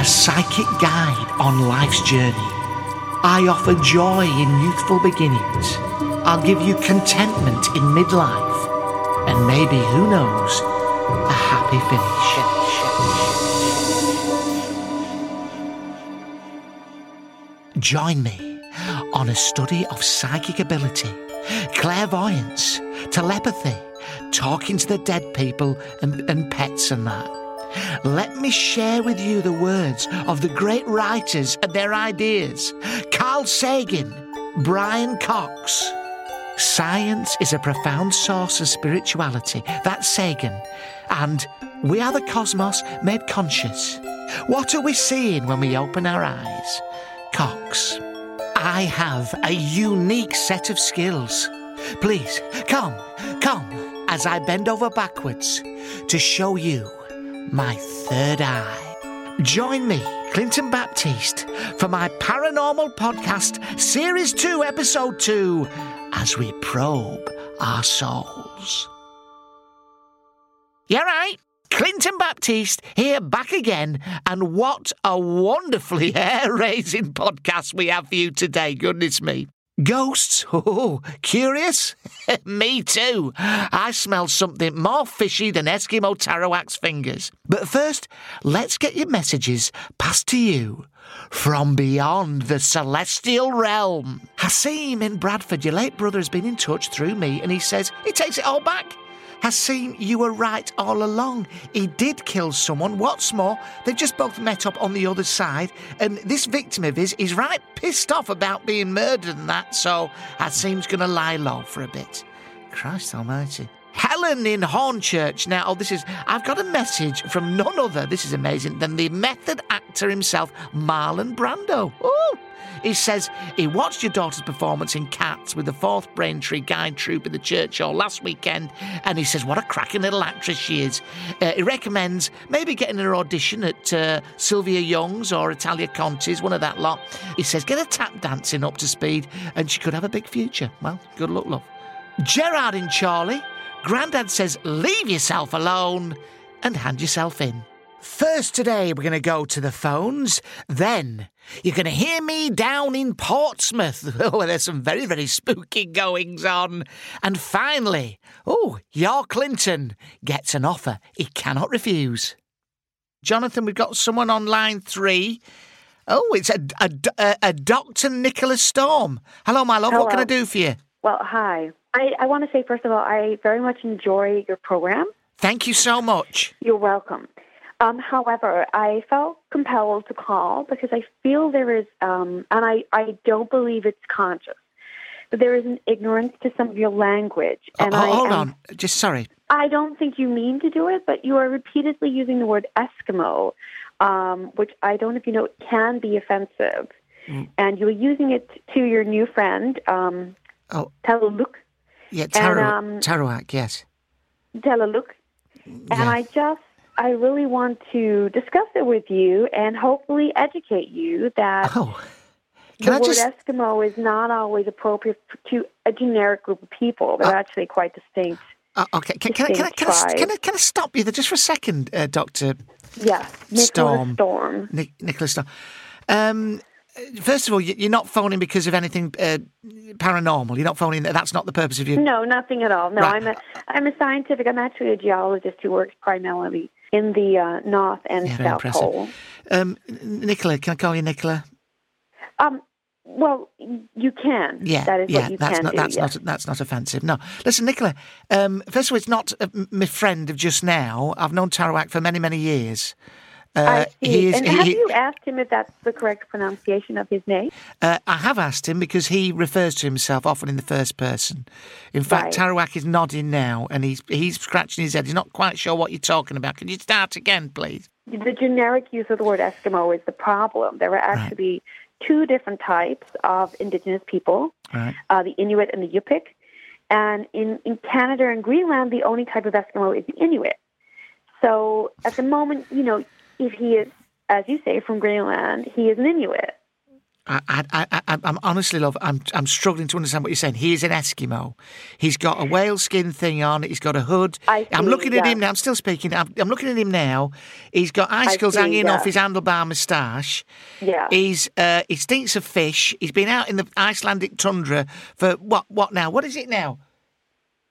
A psychic guide on life's journey. I offer joy in youthful beginnings. I'll give you contentment in midlife. And maybe, who knows, a happy finish. Join me on a study of psychic ability, clairvoyance, telepathy, talking to the dead people and, and pets and that. Let me share with you the words of the great writers and their ideas. Carl Sagan, Brian Cox. Science is a profound source of spirituality. That's Sagan. And we are the cosmos made conscious. What are we seeing when we open our eyes? Cox. I have a unique set of skills. Please, come, come, as I bend over backwards to show you my third eye. Join me, Clinton Baptiste, for my paranormal podcast, Series 2, Episode 2, as we probe our souls. Yeah, right. Clinton Baptiste here back again, and what a wonderfully hair raising podcast we have for you today, goodness me. Ghosts? Oh, curious? Me too. I smell something more fishy than Eskimo Tarawak's fingers. But first, let's get your messages passed to you from beyond the celestial realm. Hasim in Bradford, your late brother has been in touch through me and he says he takes it all back. Hasim, you were right all along. He did kill someone. What's more, they've just both met up on the other side, and this victim of his is right pissed off about being murdered and that, so Hasim's going to lie low for a bit. Christ almighty. Helen in Hornchurch. Now, oh, this is, I've got a message from none other, this is amazing, than the method actor himself, Marlon Brando. Ooh. He says he watched your daughter's performance in Cats with the 4th Braintree Guide Troupe in the church hall last weekend, and he says what a cracking little actress she is. Uh, he recommends maybe getting her audition at uh, Sylvia Young's or Italia Conti's, one of that lot. He says get her tap dancing up to speed, and she could have a big future. Well, good luck, love. Gerard in Chorley. Grandad says leave yourself alone and hand yourself in. First today, we're going to go to the phones. Then, you're going to hear me down in Portsmouth. where there's some very, very spooky goings on. And finally, oh, your Clinton gets an offer he cannot refuse. Jonathan, we've got someone on line three. Oh, it's a, a, a, a Dr. Nicholas Storm. Hello, my love. Hello. What can I do for you? Well, hi. I, I want to say, first of all, I very much enjoy your program. Thank you so much. You're welcome. Um, however, I felt compelled to call because I feel there is, um, and I, I don't believe it's conscious, but there is an ignorance to some of your language. Oh, And oh, I hold am- on. Just sorry. I don't think you mean to do it, but you are repeatedly using the word Eskimo, um, which I don't know if you know can be offensive. Mm. And you were using it to your new friend, um, Oh, Teleluk, yeah, Taro- um, Tarawak, yes. Teleluk. And Yeah. I just, I really want to discuss it with you and hopefully educate you that Oh, the I word just. Eskimo is not always appropriate to a generic group of people. They're Uh, actually quite distinct. Uh, okay, can, can, I, can, I, can, I, can, I, can I stop you there just for a second, uh, Doctor Yeah, Nicholas Storm. Storm. Nic- Nicholas Storm? Um, first of all, you- you're not phoning because of anything uh, paranormal. You're not phoning. That's not the purpose of your. No, nothing at all. No, Right. I'm a I'm a scientific. I'm actually a geologist who works primarily in the uh, North and Yeah, South impressive. Pole. Um, Nicola, can I call you Nicola? Um, well, you can. Yeah, that is yeah, what you that's can not do. that's yes. not that's not offensive. No, listen, Nicola. Um, first of all, it's not uh, my friend of just now. I've known Tarawak for many many years. Uh, he is- and have he- you asked him if that's the correct pronunciation of his name? Uh, I have asked him because he refers to himself often in the first person. In fact, Right. Tarawak is nodding now, and he's he's scratching his head. He's not quite sure what you're talking about. Can you start again, please? The generic use of the word Eskimo is the problem. There are actually two different types of indigenous people, Right. uh, the Inuit and the Yupik. And in, in Canada and Greenland, the only type of Eskimo is the Inuit. So at the moment, you know, if he is, as you say, from Greenland, he is an Inuit. I, I, I, I- I'm honestly, love, I'm, I'm struggling to understand what you're saying. He is an Eskimo. He's got a whale skin thing on. He's got a hood. I am looking at him now. I'm still speaking. I'm, I'm looking at him now. He's got icicles see, hanging yeah. off his handlebar moustache. Yeah. He's uh, he stinks of fish. He's been out in the Icelandic tundra for what? What now? What is it now?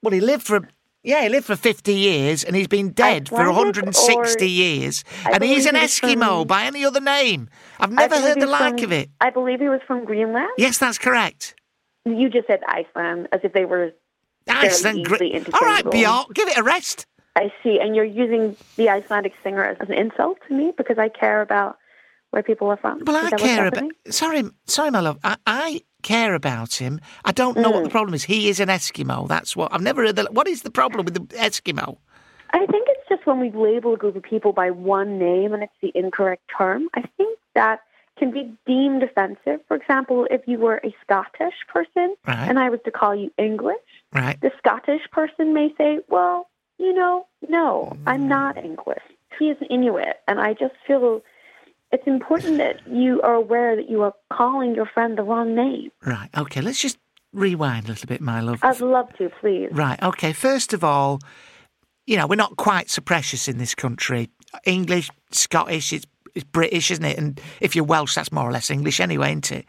Well, he lived for. Yeah, he lived for 50 years and he's been dead for Icelandic 160 or- years. I and he's an Eskimo from- by any other name. I've never heard the like from- of it. I believe he was from Greenland. Yes, that's correct. You just said Iceland as if they were. Iceland. Gre- All right. Bjork, give it a rest. I see. And you're using the Icelandic singer as an insult to me because I care about where people are from. Well, I care about. Sorry, sorry, my love. I, I care about him. I don't know Mm. what the problem is. He is an Eskimo. That's what I've never heard. The, what is the problem with the Eskimo? I think it's just when we label a group of people by one name and it's the incorrect term. I think that can be deemed offensive. For example, if you were a Scottish person Right. and I was to call you English, Right. the Scottish person may say, well, you know, no, I'm Mm. not English. He is an Inuit. And I just feel it's important that you are aware that you are calling your friend the wrong name. Right. Okay. Let's just rewind a little bit, my love. I'd love to, please. Right. Okay. First of all, you know, we're not quite so precious in this country. English, Scottish, it's, it's British, isn't it? And if you're Welsh, that's more or less English anyway, isn't it?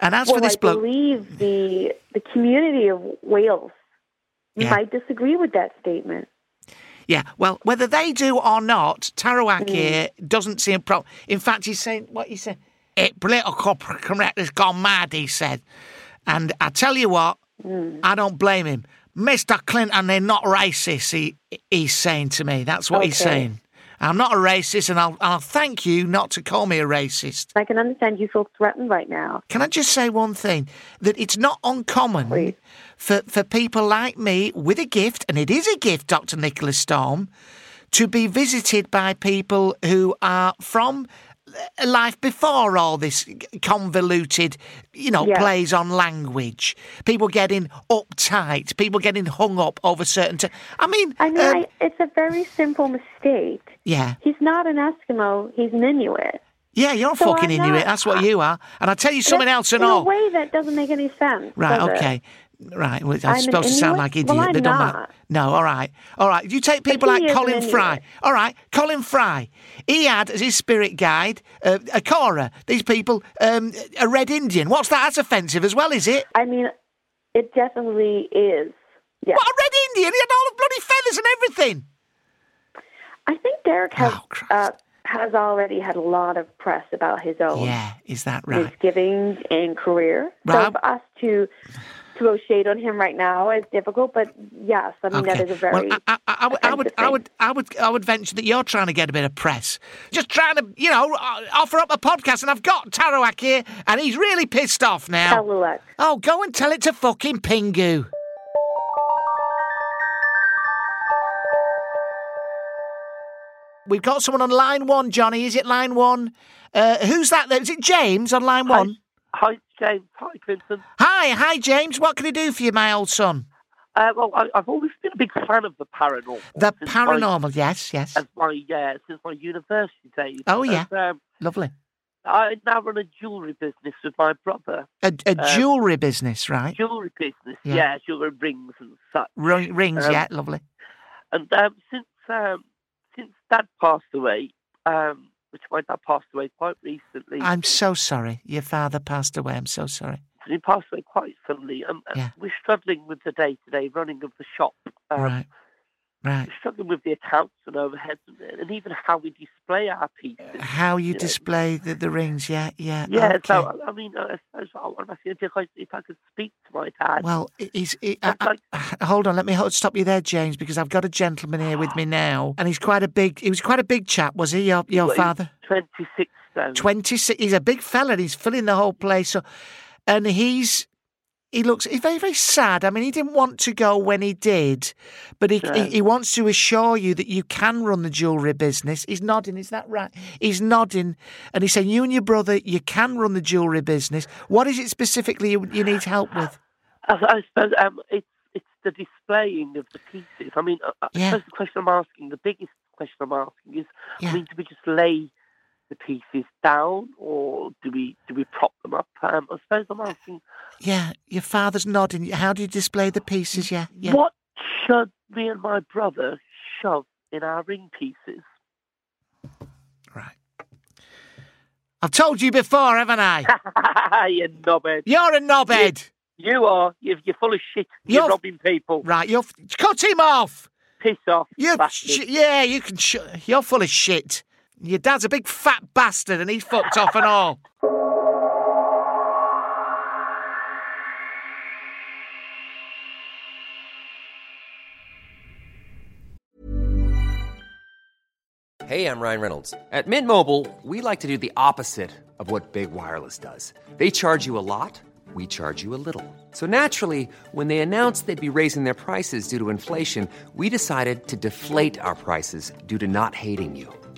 And as well, for this bloke, I believe the the community of Wales Yeah. might disagree with that statement. Yeah, well, whether they do or not, Tarawak Mm. here doesn't see a problem. In fact, he's saying, what he said, it political correct has gone mad, he said. And I tell you what, Mm. I don't blame him. Mr. Clinton, they're not racist, he, he's saying to me. That's what he's saying. I'm not a racist, and I'll, I'll thank you not to call me a racist. I can understand you feel threatened right now. Can I just say one thing? That it's not uncommon Please. For, for people like me with a gift, and it is a gift, Dr. Nicholas Storm, to be visited by people who are from a life before all this convoluted, you know, Yeah. plays on language. People getting uptight, people getting hung up over certain. T- I mean, I mean, um, I, it's a very simple mistake. yeah. He's not an Eskimo. He's an Inuit. Yeah, you're So fucking I'm Inuit. not- That's what you are. And I'll tell you something else and in all. a way that doesn't make any sense. Right, does it? Right, well, I'm I'm supposed to sound like idiot, Well, I'm but don't matter. No, all right. All right. You take people like Colin Fry. All right, Colin Fry. He had as his spirit guide uh, a Cora. These people, um, a red Indian. What's that? That's offensive as well, is it? I mean, it definitely is. Yeah. What, a red Indian? He had all the bloody feathers and everything. I think Derek has Oh, uh, has already had a lot of press about his own Yeah, is that right? misgivings and career. Right. So for us to throw shade on him right now is difficult, but yes, I mean that is a very well, I, I, I, would, I would, I would, I would, I would venture that you're trying to get a bit of press, just trying to, you know, uh, offer up a podcast. And I've got Tarawak here, and he's really pissed off now. Tallulah. Oh, go and tell it to fucking Pingu. We've got someone on line one, Johnny. Is it line one? Uh, who's that? There? Is it James on line one? Hi, James. Hi, Clinton. Hi, hi, James. What can I do for you, my old son? Uh, well, I, I've always been a big fan of the paranormal. The since my- paranormal. Yes, yes. As my, uh, since my university days. Oh, yeah. And, um, Lovely. I now run a jewellery business with my brother. A, a Um, jewellery business, right? Jewellery business, Yeah. yeah, jewellery rings and such. Ring, rings, um, yeah, lovely. And um, since um, since Dad passed away, um, my dad passed away quite recently, I'm so sorry. Your father passed away. I'm so sorry. he passed away quite suddenly, and Yeah. we're struggling with the day-to-day running of the shop. Um, right. Right. struggling with the accounts and overheads and, even how we display our pieces. How you know. display the, the rings? Yeah, yeah. Yeah, okay. so I mean, I suppose I'm asking if I, if I could speak to my dad. Well, he's. he- I- I'd I- hold on, let me stop you there, James, because I've got a gentleman here with me now, and he's quite a big. He was quite a big chap, was he? Your your father, 26 stone. twenty six. He's a big fella. and He's filling the whole place, up. and he's. He looks he's very, very sad. I mean, he didn't want to go when he did, but he, he, he wants to assure you that you can run the jewellery business. He's nodding, is that right? He's nodding, and he's saying, You and your brother, you can run the jewellery business. What is it specifically you, you need help with? I, I suppose um, it's it's the displaying of the pieces. I mean, I, I Yeah. suppose the question I'm asking, the biggest question I'm asking is, Yeah. I mean, do we just lay the pieces down, or do we do we prop them up? Um, I suppose I'm asking, Yeah, your father's nodding. How do you display the pieces? Yeah, yeah. what should me and my brother shove in our ring pieces? Right. I've told you before, haven't I? you knobhead. You're a knobhead. You are. You're, you're full of shit. You're, You're- robbing people. Right, you're. Cut him off. Piss off. You. Sh- yeah, you can. Sh- you're full of shit. Your dad's a big fat bastard, and he's fucked off and all. Hey, I'm Ryan Reynolds. At Mint Mobile, we like to do the opposite of what Big Wireless does. They charge you a lot, we charge you a little. So naturally, when they announced they'd be raising their prices due to inflation, we decided to deflate our prices due to not hating you.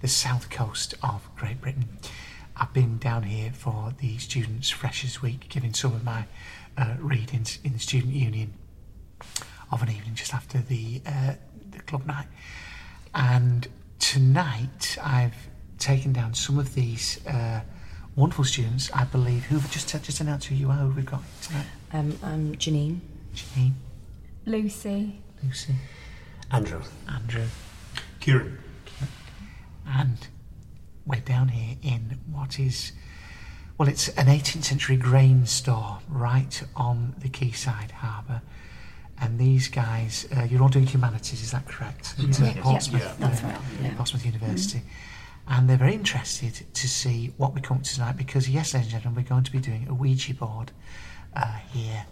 the south coast of Great Britain. I've been down here for the Students' Freshers Week, giving some of my uh, readings in the Student Union of an evening just after the, uh, the club night. And tonight, I've taken down some of these uh, wonderful students, I believe, who've just, just announced who you are, who we've got tonight. Um, I'm Janine. Janine, Lucy. Lucy, Andrew. Andrew. Kieran. And we're down here in what is well it's an 18th century grain store right on the quayside harbour. And these guys uh, you're all doing humanities is that correct? At, uh, Yeah, Portsmouth, yeah, that's right, yeah. Portsmouth University. And they're very interested to see what we come up to tonight because yes ladies and gentlemen we're going to be doing a Ouija board uh, here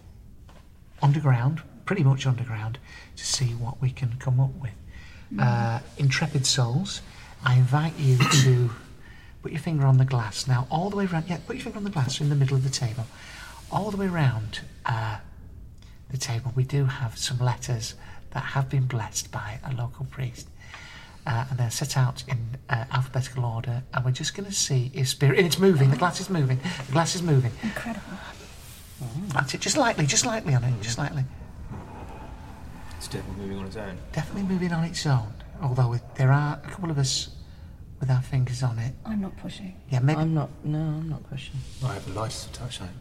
underground pretty much underground to see what we can come up with. Uh, intrepid souls I invite you to put your finger on the glass. Now, all the way around, yeah, put your finger on the glass in the middle of the table. All the way around uh, the table, we do have some letters that that have been blessed by a local priest. Uh, and they're set out in uh, alphabetical order, and we're just going to see if spirit. And it's moving. The glass is moving. The glass is moving. Incredible. That's it. Just lightly. Just lightly on it. Just lightly. It's definitely moving on its own. Definitely moving on its own. Although with, there are a couple of us with our fingers on it. I'm not pushing. Yeah, maybe. I'm not. No, I'm not pushing. I have the lightest of touch on it.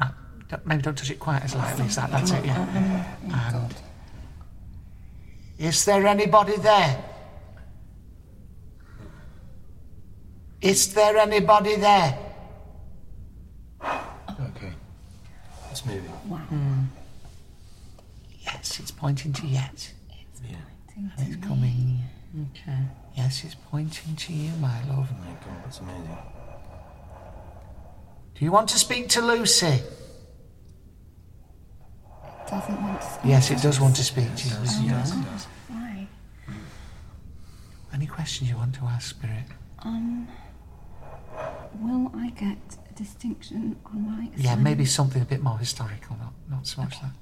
Right, don't- maybe don't touch it quite as lightly as that. That's it. Yeah. And is there anybody there? Is there anybody there? Okay. It's moving. Wow. Hmm. Yes, it's pointing to yes. Yeah. And it's coming. Okay. Yes, it's pointing to you, my love. Oh my god, that's amazing. Do you want to speak to Lucy? It doesn't want to speak. Yes, it does want to speak to you. Oh, Yes, it does. Why? Any questions you want to ask, Spirit? Um, will I get a distinction on my Yeah, maybe something a bit more historical, not not so much that.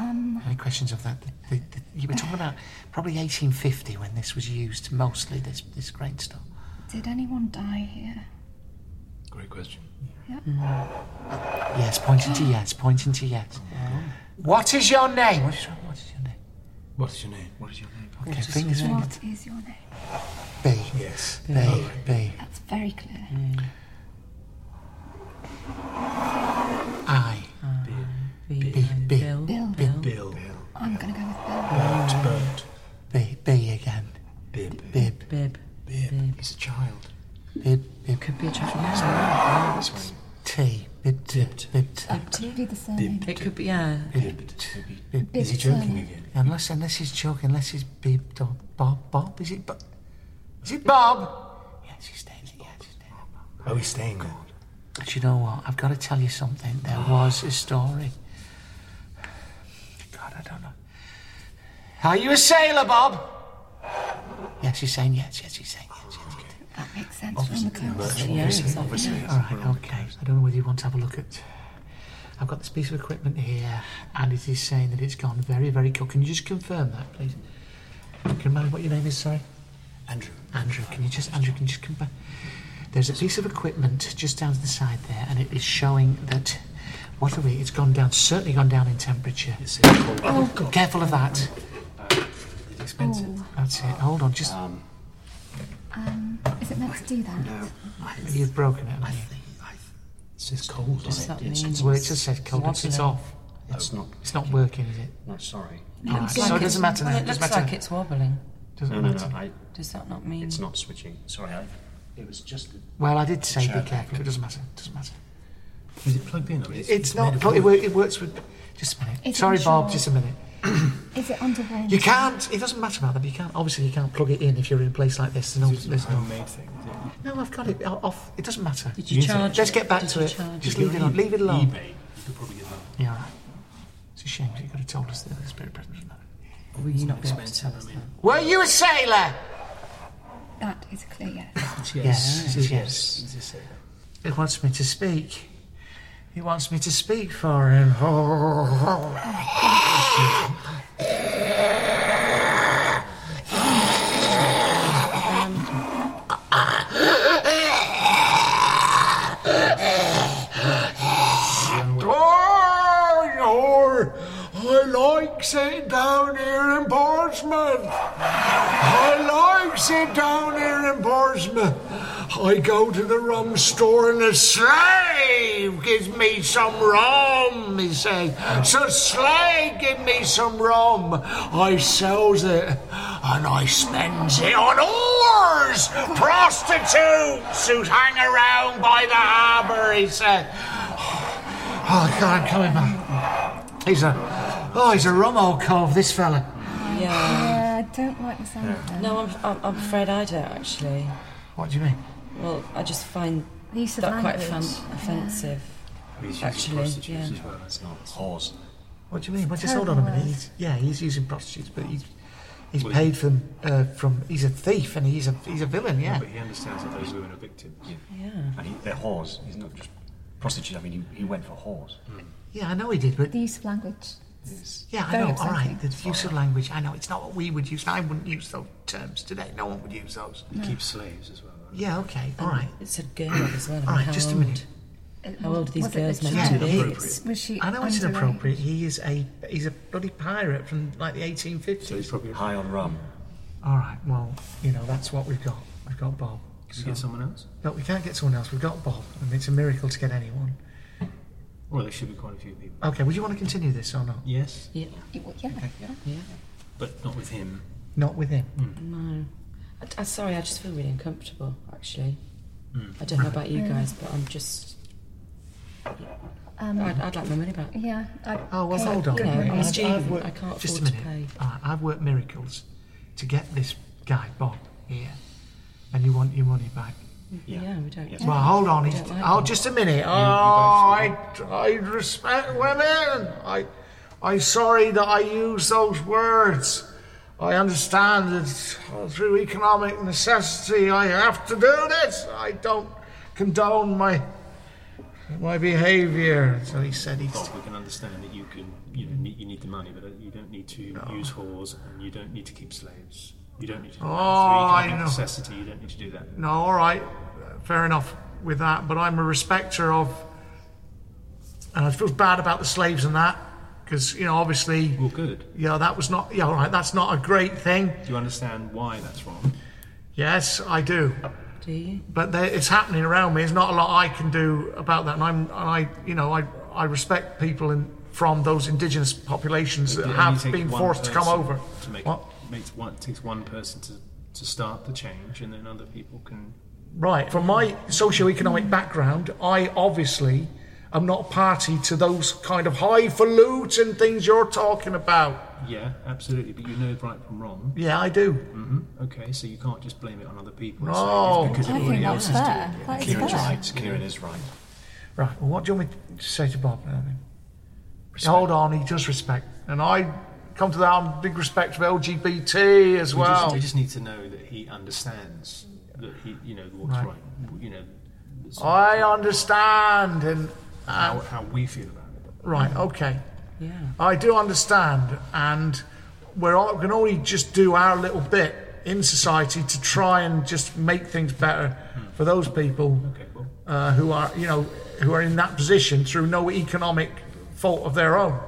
Um, Any questions of that? The, the, the, you were talking about probably 1850 when this was used mostly. This this grain stuff. did anyone die here? Great question. Yeah. Yes, pointing to yes, pointing to yes. What is your name? What is, your- what is your name? What is your name? What is your name? Okay, fingers, fingers. What is your name? B. Yes. B. B. That's very clear. I. B. B. B. Bill. Bill. Bill. Bill. I'm going to go with Bill. Bird. Bird. B. B again. Bib. Bib. Bib. Bib. He's a child. Bib. Bib. Could be a child. Yeah. This one. T. Bib. T. Bib. T. Could be the surname. It could be. Yeah. Bib. Bib. Is he Bib's joking surname. again? Unless unless he's joking, unless he's Bib. Bob. Bob. Bob. Is it Bob? Is it Bob? Yes, he's staying. Yes, he's staying. Oh, he's staying there. But you know what? I've got to tell you something. There was a story. God, I don't know. Are you a sailor, Bob? Yes, he's saying yes. Yes, he's saying yes. Yes, yes. That makes sense from the coast. Yeah. Exactly. All right, okay. I don't know whether you want to have a look at. I've got this piece of equipment here, and it is saying that it's gone very, very cold. Can you just confirm that, please? Can you remember what your name is? Sorry, Andrew. Andrew. Can you just, Andrew? Can you just confirm? There's a piece of equipment just down to the side there, and it is showing that. What are we? It's gone down. Certainly gone down in temperature. It's a cold. Oh, God. Careful of that. It's expensive. That's it. Hold on. Just Um, Um, is it meant to do that? no. you've broken it. I think I, it says cold Does that it. Mean- it's, Well, it just says cold. It's, it's off. it's not. It's not working, is it? No, sorry. No, All right, it's so it doesn't matter now. Well, It it doesn't looks matter. like it's wobbling. Doesn't No, no, matter. no. I, Does that not mean? it's not switching. Sorry, I. It was just. Well, I did say be careful. It doesn't matter. It doesn't matter. Is it plugged in? Or is It's, made not. of But it, wood? wor- it works with. Just a minute. Is it Sorry, Bob. sure? Just a minute. Is it under warranty? You can't. It doesn't matter about them. You can't. Obviously, you can't plug it in if you're in a place like this. There's no. It's a There's no. homemade thing. Is it? No, I've got it off. It doesn't matter. Did you charge? Let's get back did to you it. charge Just it? leave it on. Leave it alone. eBay. You could probably get that. Yeah, all right. It's a shame. 'cause You could have told us that the spirit present doesn't matter. Will you not be able to expensive, tell us that? Were you a sailor? That is a clear yes. It's Yes, It's yes. yes. He's a sailor. He wants me to speak. He wants me to speak for him. I like sitting down here in Portsmouth. I like sitting down here in Portsmouth. I go to the rum store and the slave gives me some rum, he says. So slave give me some rum. I sells it and I spends it on whores, prostitutes who hang around by the harbour, he said. Oh, God, I'm coming back. He's a, oh, he's a rum old cove, this fella. Yeah. Yeah, I don't like the sound of that. No, I'm, I'm, I'm afraid I don't actually. What do you mean? Well, I just find The use of that quite language. offen- Yeah. offensive. He's using Actually, prostitutes yeah. as well. It's not whores. What do you mean? Well, just hold on a minute. He's, yeah, he's using prostitutes, but he's he's paid from uh, from. He's a thief and he's a he's a villain. Yeah. But he understands that those women are victims. Yeah. Yeah. And he, they're whores. He's not just prostitutes. I mean, he, he went for whores. Yeah, I know he did, but The use of language. Yeah, I Very know. All right, the use of language. I know it's not what we would use. I wouldn't use those terms today. No one would use those. He keeps slaves as well. Yeah. Okay. All right. It's a girl as well. I mean, All right. how Just a old? minute. How old are these Was it girls the meant to be? Inappropriate. Was she I know it's underage? inappropriate. He is a he's a bloody pirate from like the 1850s. So he's probably high on rum. All right. Well, you know that's what we've got. We've got Bob. Can we get someone else? No, we can't get someone else. We've got Bob, and it's a miracle to get anyone. Well, there should be quite a few people. Okay. Would you want to continue this or not? Yes, Yeah. Yeah. Yeah. but not with him. Not with him. Hmm. No. I, I, sorry, I just feel really uncomfortable, actually. Mm. I don't know about you guys, but I'm just. Um, I'd, I'd like my money back. yeah. I, Oh well, hold on. You know, I'm a I've- student. I've worked- I can't just a afford to pay. All right, I've worked miracles to get this guy Bob here, and you want your money back. Yeah, we don't. Well, hold on. We He's, don't like oh, just a minute. Oh, you I, I respect women. I, I'm sorry that I use those words. I understand that through economic necessity I have to do this. I don't condone my my behaviour. So he said he's. Bob, we can understand that you can, you know, need, you need the money, but you don't need to use whores, and you don't need to keep slaves. You don't need to. Do. Oh, I know. necessity, you don't need to do that. No, all right, fair enough with that. But I'm a respecter of, and I feel bad about the slaves and that, because you know, obviously, Well, good. yeah, that was not, yeah, all right, that's not a great thing. Do you understand why that's wrong? Yes, I do, Do you? but there, it's happening around me. There's not a lot I can do about that, and I'm, and I, you know, I, I respect people in from those indigenous populations that have been forced to come over. To make What? makes one it takes one person to, to start the change, and then other people can. Right. From my socio-economic background, I obviously am not party to those kind of highfalutin things you're talking about. Yeah, absolutely. But you know right from wrong. Yeah, I do. hmm Okay, so you can't just blame it on other people. and No. say it's because I everybody think else that's is fair. doing it. That is Kieran's fair. right. Kieran is right. Right. Well, what do you want me to say to Bob? now then? Hold on. He does respect, and I come to that on big respect for LGBT as We well. just, we just need to know that he understands that he, you know, what's Right. right. You know, that's I understand, and how, uh, how we feel about it. right. Okay. Yeah. I do understand, and we're all, we can only just do our little bit in society to try and just make things better for those people Okay, well, uh, who are, you know, who are in that position through no economic fault of their own.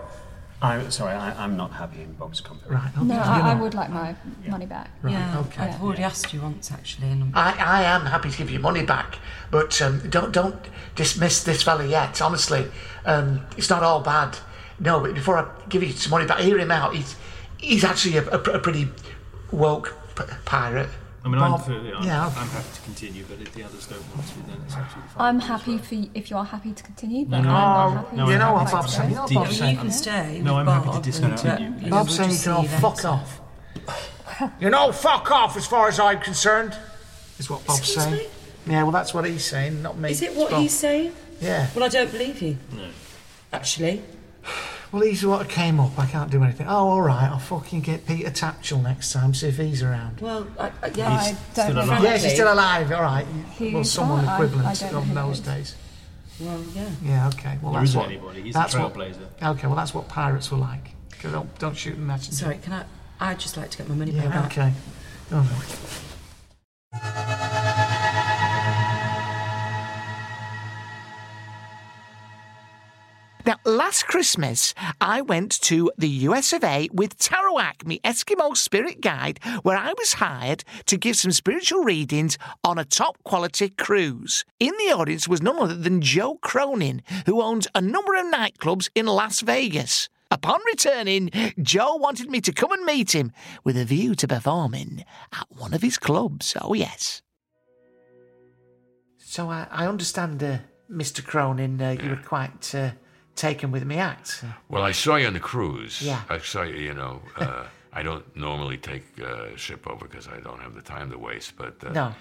I, sorry, I, I'm not happy in Bob's company. Right. Okay. No, I, I would like my money back. Right, yeah. okay. I've already asked you once, actually, and I'm, I, I am happy to give you money back, but um, don't don't dismiss this fella yet. Honestly, um, it's not all bad. No, but before I give you some money back, hear him out. He's he's actually a, a, a pretty woke p- pirate. I mean, I'm, Bob- I'm, yeah, I'm happy to continue, but if the others don't want to, then it's absolutely fine. I'm happy for you, if you're happy to continue, but No, no, I'm no, oh, happy. no, you know I'm what like Bob's saying? You know what Deep- you can stay. No, I'm happy to discontinue. but, you know, Bob's saying you can all fuck off. you know, fuck off as far as I'm concerned. Is what Bob's Excuse saying. me? Yeah, well, that's what he's saying, not me. Is it what he's saying? Yeah. Well, I don't believe you. No. Actually. Well, he's what came up. I can't do anything. Oh, all right. I'll fucking get Peter Tatchell next time. See if he's around. Well, I, I, yeah. I He's don't still know. alive. Yes, he's still alive. All right. He well, someone not. Equivalent I don't of those days. Well, yeah. Yeah. Okay. Well, There that's isn't what. anybody. He's a that's what- trailblazer. Okay. Well, that's what pirates were like. Don't don't shoot the messenger. Sorry, can I? I'd just like to get my money Yeah. back. Okay. Go on. Now, last Christmas, I went to the US of A with Tarawak, my Eskimo spirit guide, where I was hired to give some spiritual readings on a top quality cruise. In the audience was none other than Joe Cronin, who owns a number of nightclubs in Las Vegas. Upon returning, Joe wanted me to come and meet him with a view to performing at one of his clubs. Oh, yes. So I, I understand, uh, Mr. Cronin, uh, you were quite uh, taken with me act. Well, I saw you on the cruise. Yeah. I saw you, you know. Uh, I don't normally take uh, ship over because I don't have the time to waste, but uh, No.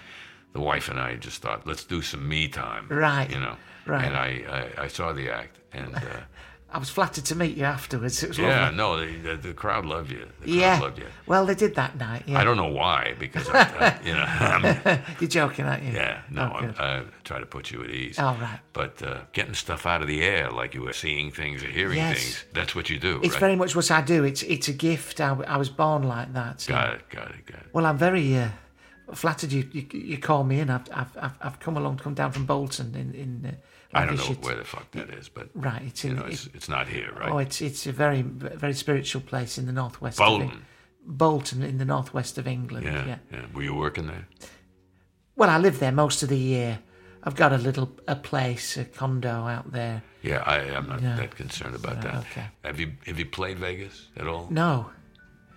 the wife and I just thought, let's do some me time. Right, You know. right. And I, I, I saw the act, and uh, I was flattered to meet you afterwards. It was Yeah, lovely. no, the, the, the crowd loved you. The crowd yeah. loved you. Well, they did that night. Yeah. I don't know why, because I, I, you know, I'm, You're joking, aren't you? yeah, no, Oh, I'm. I try to put you at ease. All right. But uh, getting stuff out of the air, like you were seeing things or hearing Yes. things, that's what you do, It's right? very much what I do. It's it's a gift. I, I was born like that. so- Got it, got it, got it. Well, I'm very uh, flattered you, you you call me in. I've I've I've, I've come along, come down from Bolton in in. Uh, I don't know where the fuck that is, but Right, it's in- know, it's, it's not here, right? Oh, it's it's a very very spiritual place in the northwest. Bolton. Eng- Bolton in the northwest of England. yeah, yeah. yeah. Were you working there? Well, I live there most of the year. I've got a little a place, a condo out there. Yeah, I, I'm not Yeah. that concerned about Yeah, that. okay. Have you have you played Vegas at all? No,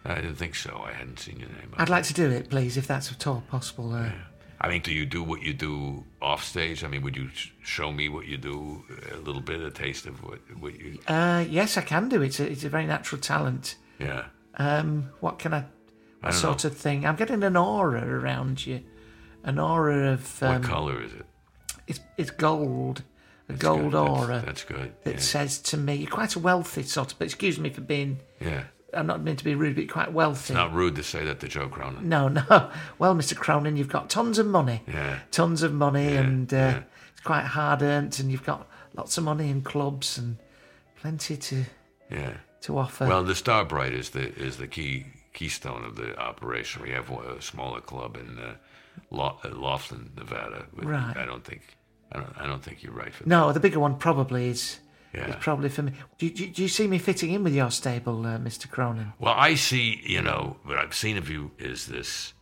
I didn't think so. I hadn't seen your name. I'd like to do it, please, if that's at all possible. Uh, I mean, do you do what you do off stage? I mean, would you show me what you do a little bit, a taste of what what you? uh, yes, I can do. It's a it's a very natural talent. Yeah. Um, what can I? I What don't sort of thing? I'm getting an aura around you, an aura of. Um, what color is it? It's it's gold, a That's gold good. That's- aura. that's good, That yeah. says to me, you're quite a wealthy sort of. But excuse me for being. Yeah. I'm not meant to be rude, but quite wealthy. It's not rude to say that to Joe Cronin. No, no. Well, Mr. Cronin, you've got tons of money. Yeah. Tons of money, Yeah, and uh, yeah. it's quite hard earned, and you've got lots of money in clubs and plenty to Yeah. to offer. Well, the Starbright is the is the key keystone of the operation. We have a smaller club in uh, Lo- uh, Laughlin, Nevada. Right. I don't think I don't I don't think you're right for no, the bigger one probably is. Yeah. Is probably for me. Do, do, do you see me fitting in with your stable, uh, Mr. Cronin? Well, I see, you know, what I've seen of you is this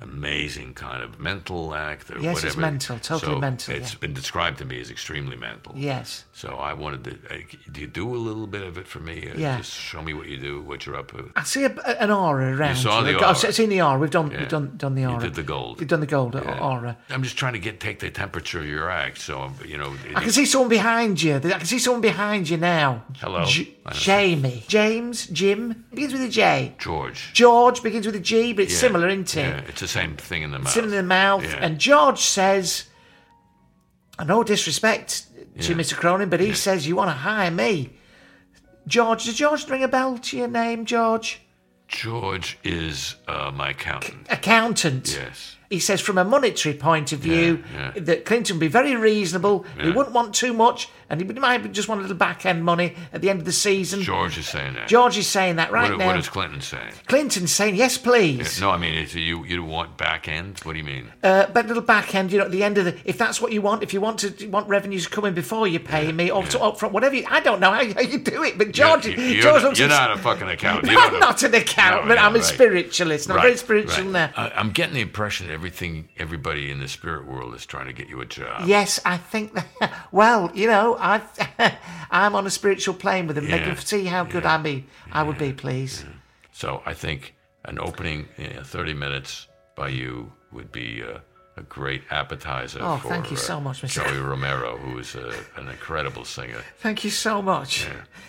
amazing kind of mental act or whatever. Yes, it's mental, totally So mental, It's yeah. been described to me as extremely mental. Yes. So I wanted to. Uh, do you do a little bit of it for me? Uh, Yeah. Just show me what you do, what you're up to. I see a, an aura around. You saw the I've aura. seen the aura. We've done, Yeah. we've done, done the You aura. did the gold. We've done the gold Yeah. aura. I'm just trying to get take the temperature of your act. So I'm, you know. I can see someone behind you. I can see someone behind you now. Hello? J- Jamie. James. Jim. Begins with a J. George. George begins with a G, but it's similar, isn't it? Yeah, it's the same thing in the mouth. Similar in the mouth. Yeah. And George says, "I no disrespect to Yeah. Mr. Cronin, but he Yeah. says, you want to hire me. George, does George ring a bell to your name, George? George is uh, my accountant. Accountant. Yes. He says, from a monetary point of view, Yeah, yeah. that Clinton would be very reasonable. He wouldn't want too much, and he might just want a little back end money at the end of the season. George is saying that. George is saying that right what, now. What is Clinton saying? Clinton's saying, yes, Yeah, please. no, I mean, you you want back end? What do you mean? Uh, but a little back end, you know, at the end of the, if that's what you want, if you want to you want revenues coming before you pay me, or to, up front, whatever. You, I don't know how, you- how you do it, but George, you're, you're, George not, you're not a fucking accountant. I'm not an accountant. No, no, I'm a right. spiritualist. I'm Right, very spiritual right. now. I, I'm getting the impression that everything, everybody in the spirit world is trying to get you a job. Yes, I think that. Well, you know, I, I'm on a spiritual plane with them. They Yeah, can see how good I be. I would be, please. So I think an opening, you know, 30 minutes by you would be uh, a great appetizer Oh, for thank you uh, so much, Mr. Joey Ramone, who is uh, an incredible singer. Thank you so much.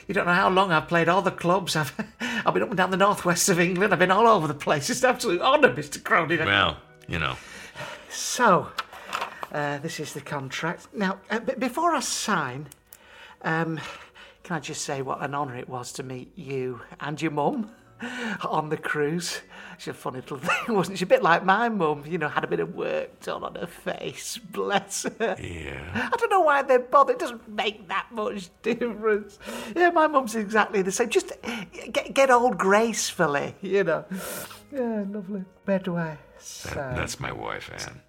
You don't know how long I've played all the clubs. I've, I've been up and down the northwest of England. I've been all over the place. It's an absolute honour, Mr. Crowley. Well, you know, So, uh, this is the contract. Now, uh, b- before I sign, um, can I just say what an honour it was to meet you and your mum on the cruise? She's a funny little thing, wasn't she? A bit like my mum, you know, had a bit of work done on her face. Bless her. yeah. I don't know why they bother. It doesn't make that much difference. Yeah, my mum's exactly the same. Just get, get old gracefully, you know. Yeah, lovely. Where do I That, sign? that's my wife, Anne.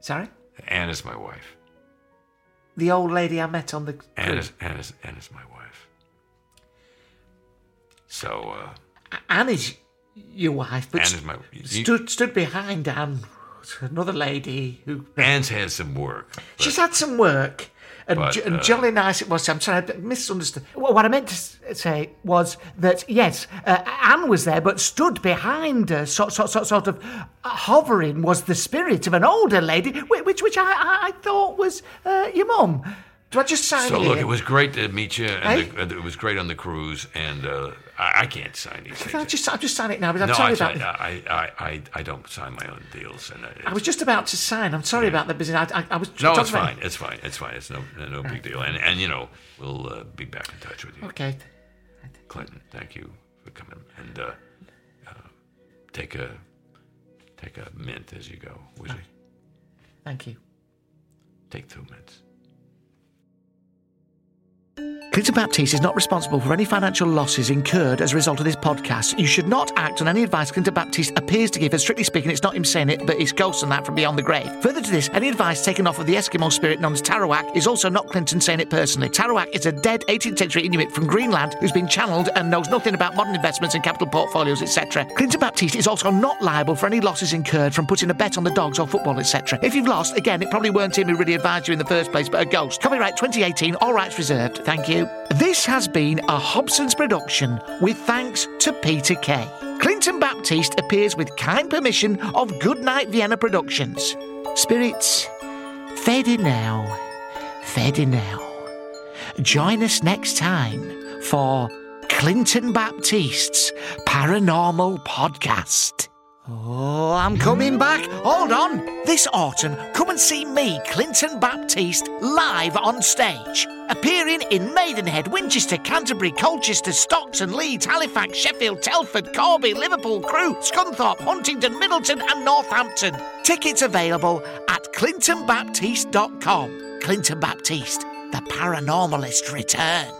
Sorry? Anne is my wife. The old lady I met on the Anne is, Anne is, Anne is my wife. So, uh, Anne is your wife, but Anne is my. you- stood stood behind Anne, another lady who Anne's had some work. she's had some work. And, But, jo- and uh, jolly nice it was. I'm sorry, I misunderstood. Well, What I meant to say was that yes, uh, Anne was there, but stood behind her, sort, sort, sort, sort of uh, hovering, was the spirit of an older lady, which which I, I, I thought was uh, your mum. Do I just sign it? So look, it was great to meet you, and the, it was great on the cruise. And uh, I, I can't sign these Can things. I just, I'll just sign it now. But I'm no, sorry I, about. I, I, I, I don't sign my own deals. And I was just about to sign. I'm sorry about the business. I, I, was. no, it's about- fine. It's fine. It's fine. It's no, no big deal. And and you know, we'll uh, be back in touch with you. Okay. Clinton, thank you for coming. And uh, uh, take a take a mint as you go, would you? Thank you. Take two mints. Clinton Baptiste is not responsible for any financial losses incurred as a result of this podcast. You should not act on any advice Clinton Baptiste appears to give, as strictly speaking, it's not him saying it, but it's ghosts and that from beyond the grave. Further to this, any advice taken off of the Eskimo spirit known as Tarawak is also not Clinton saying it personally. Tarawak is a dead 18th century Inuit from Greenland who's been channeled and knows nothing about modern investments and capital portfolios, etc. Clinton Baptiste is also not liable for any losses incurred from putting a bet on the dogs or football, etc. If you've lost, again, it probably weren't him who really advised you in the first place, but a ghost. Copyright 2018, all rights reserved. Thank you. This has been a Hobson's production with thanks to Peter Kay. Clinton Baptiste appears with kind permission of Goodnight Vienna Productions. Spirits, fade in now, fade in now. Join us next time for Clinton Baptiste's Paranormal Podcast. Oh, I'm coming back. Hold on. This autumn, come and see me, Clinton Baptiste, live on stage. Appearing in Maidenhead, Winchester, Canterbury, Colchester, Stockton, Leeds, Halifax, Sheffield, Telford, Corby, Liverpool, Crewe, Scunthorpe, Huntingdon, Middleton, and Northampton. Tickets available at clintonbaptiste.com. Clinton Baptiste, the paranormalist returns.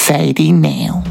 Fading now.